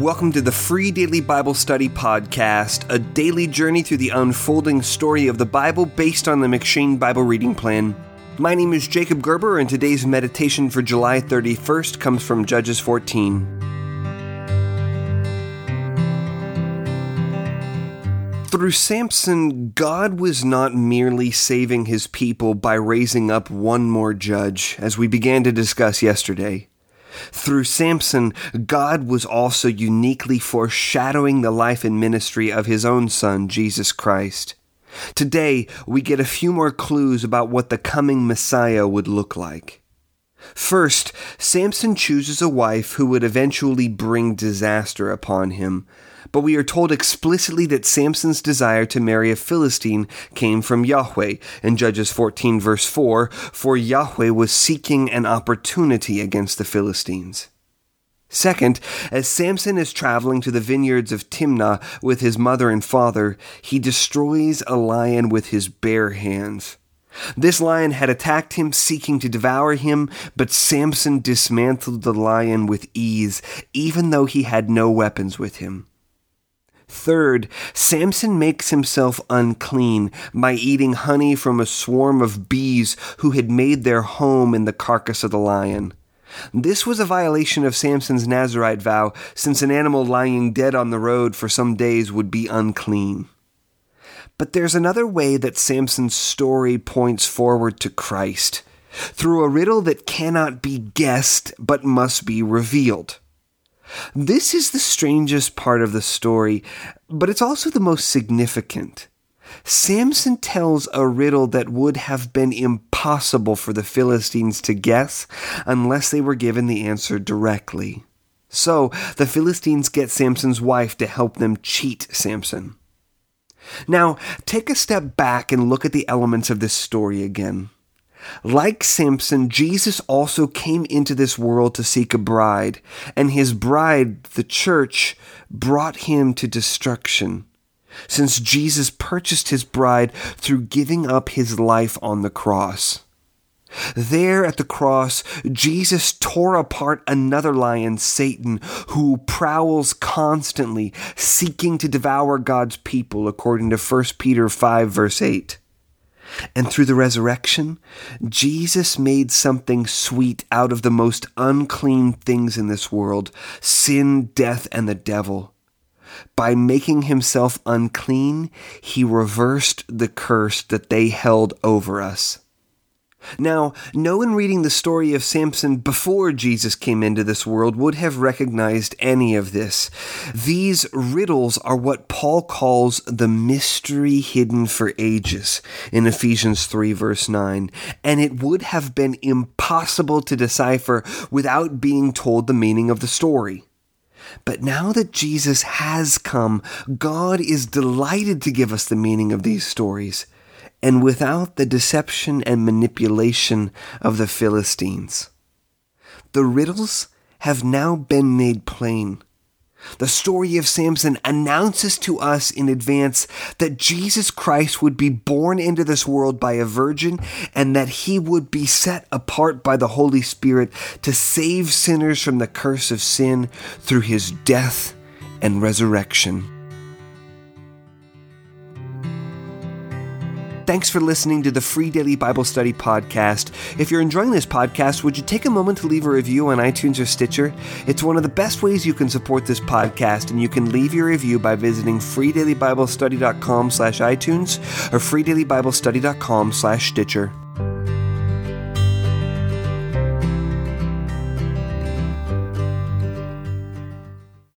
Welcome to the Free Daily Bible Study Podcast, a daily journey through the unfolding story of the Bible based on the M'Cheyne Bible Reading Plan. My name is Jacob Gerber, and today's meditation for July 31st comes from Judges 14. Through Samson, God was not merely saving his people by raising up one more judge, as we began to discuss yesterday. Through Samson, God was also uniquely foreshadowing the life and ministry of his own son, Jesus Christ. Today, we get a few more clues about what the coming Messiah would look like. First, Samson chooses a wife who would eventually bring disaster upon him, but we are told explicitly that Samson's desire to marry a Philistine came from Yahweh in Judges 14, verse 4, for Yahweh was seeking an opportunity against the Philistines. Second, as Samson is traveling to the vineyards of Timnah with his mother and father, he destroys a lion with his bare hands. This lion had attacked him, seeking to devour him, but Samson dismantled the lion with ease, even though he had no weapons with him. Third, Samson makes himself unclean by eating honey from a swarm of bees who had made their home in the carcass of the lion. This was a violation of Samson's Nazirite vow, since an animal lying dead on the road for some days would be unclean. But there's another way that Samson's story points forward to Christ, through a riddle that cannot be guessed but must be revealed. This is the strangest part of the story, but it's also the most significant. Samson tells a riddle that would have been impossible for the Philistines to guess unless they were given the answer directly. So, the Philistines get Samson's wife to help them cheat Samson. Now, take a step back and look at the elements of this story again. Like Samson, Jesus also came into this world to seek a bride, and his bride, the church, brought him to destruction. Since Jesus purchased his bride through giving up his life on the cross. There at the cross, Jesus tore apart another lion, Satan, who prowls constantly, seeking to devour God's people, according to 1 Peter 5, verse 8. And through the resurrection, Jesus made something sweet out of the most unclean things in this world sin, death, and the devil. By making himself unclean, he reversed the curse that they held over us. Now, no one reading the story of Samson before Jesus came into this world would have recognized any of this. These riddles are what Paul calls the mystery hidden for ages in Ephesians 3, verse 9, and it would have been impossible to decipher without being told the meaning of the story. But now that Jesus has come, God is delighted to give us the meaning of these stories and without the deception and manipulation of the Philistines. The riddles have now been made plain. The story of Samson announces to us in advance that Jesus Christ would be born into this world by a virgin and that he would be set apart by the Holy Spirit to save sinners from the curse of sin through his death and resurrection. Thanks for listening to the Free Daily Bible Study Podcast. If you're enjoying this podcast, would you take a moment to leave a review on iTunes or Stitcher? It's one of the best ways you can support this podcast, and you can leave your review by visiting freedailybiblestudy.com slash iTunes or freedailybiblestudy.com slash Stitcher.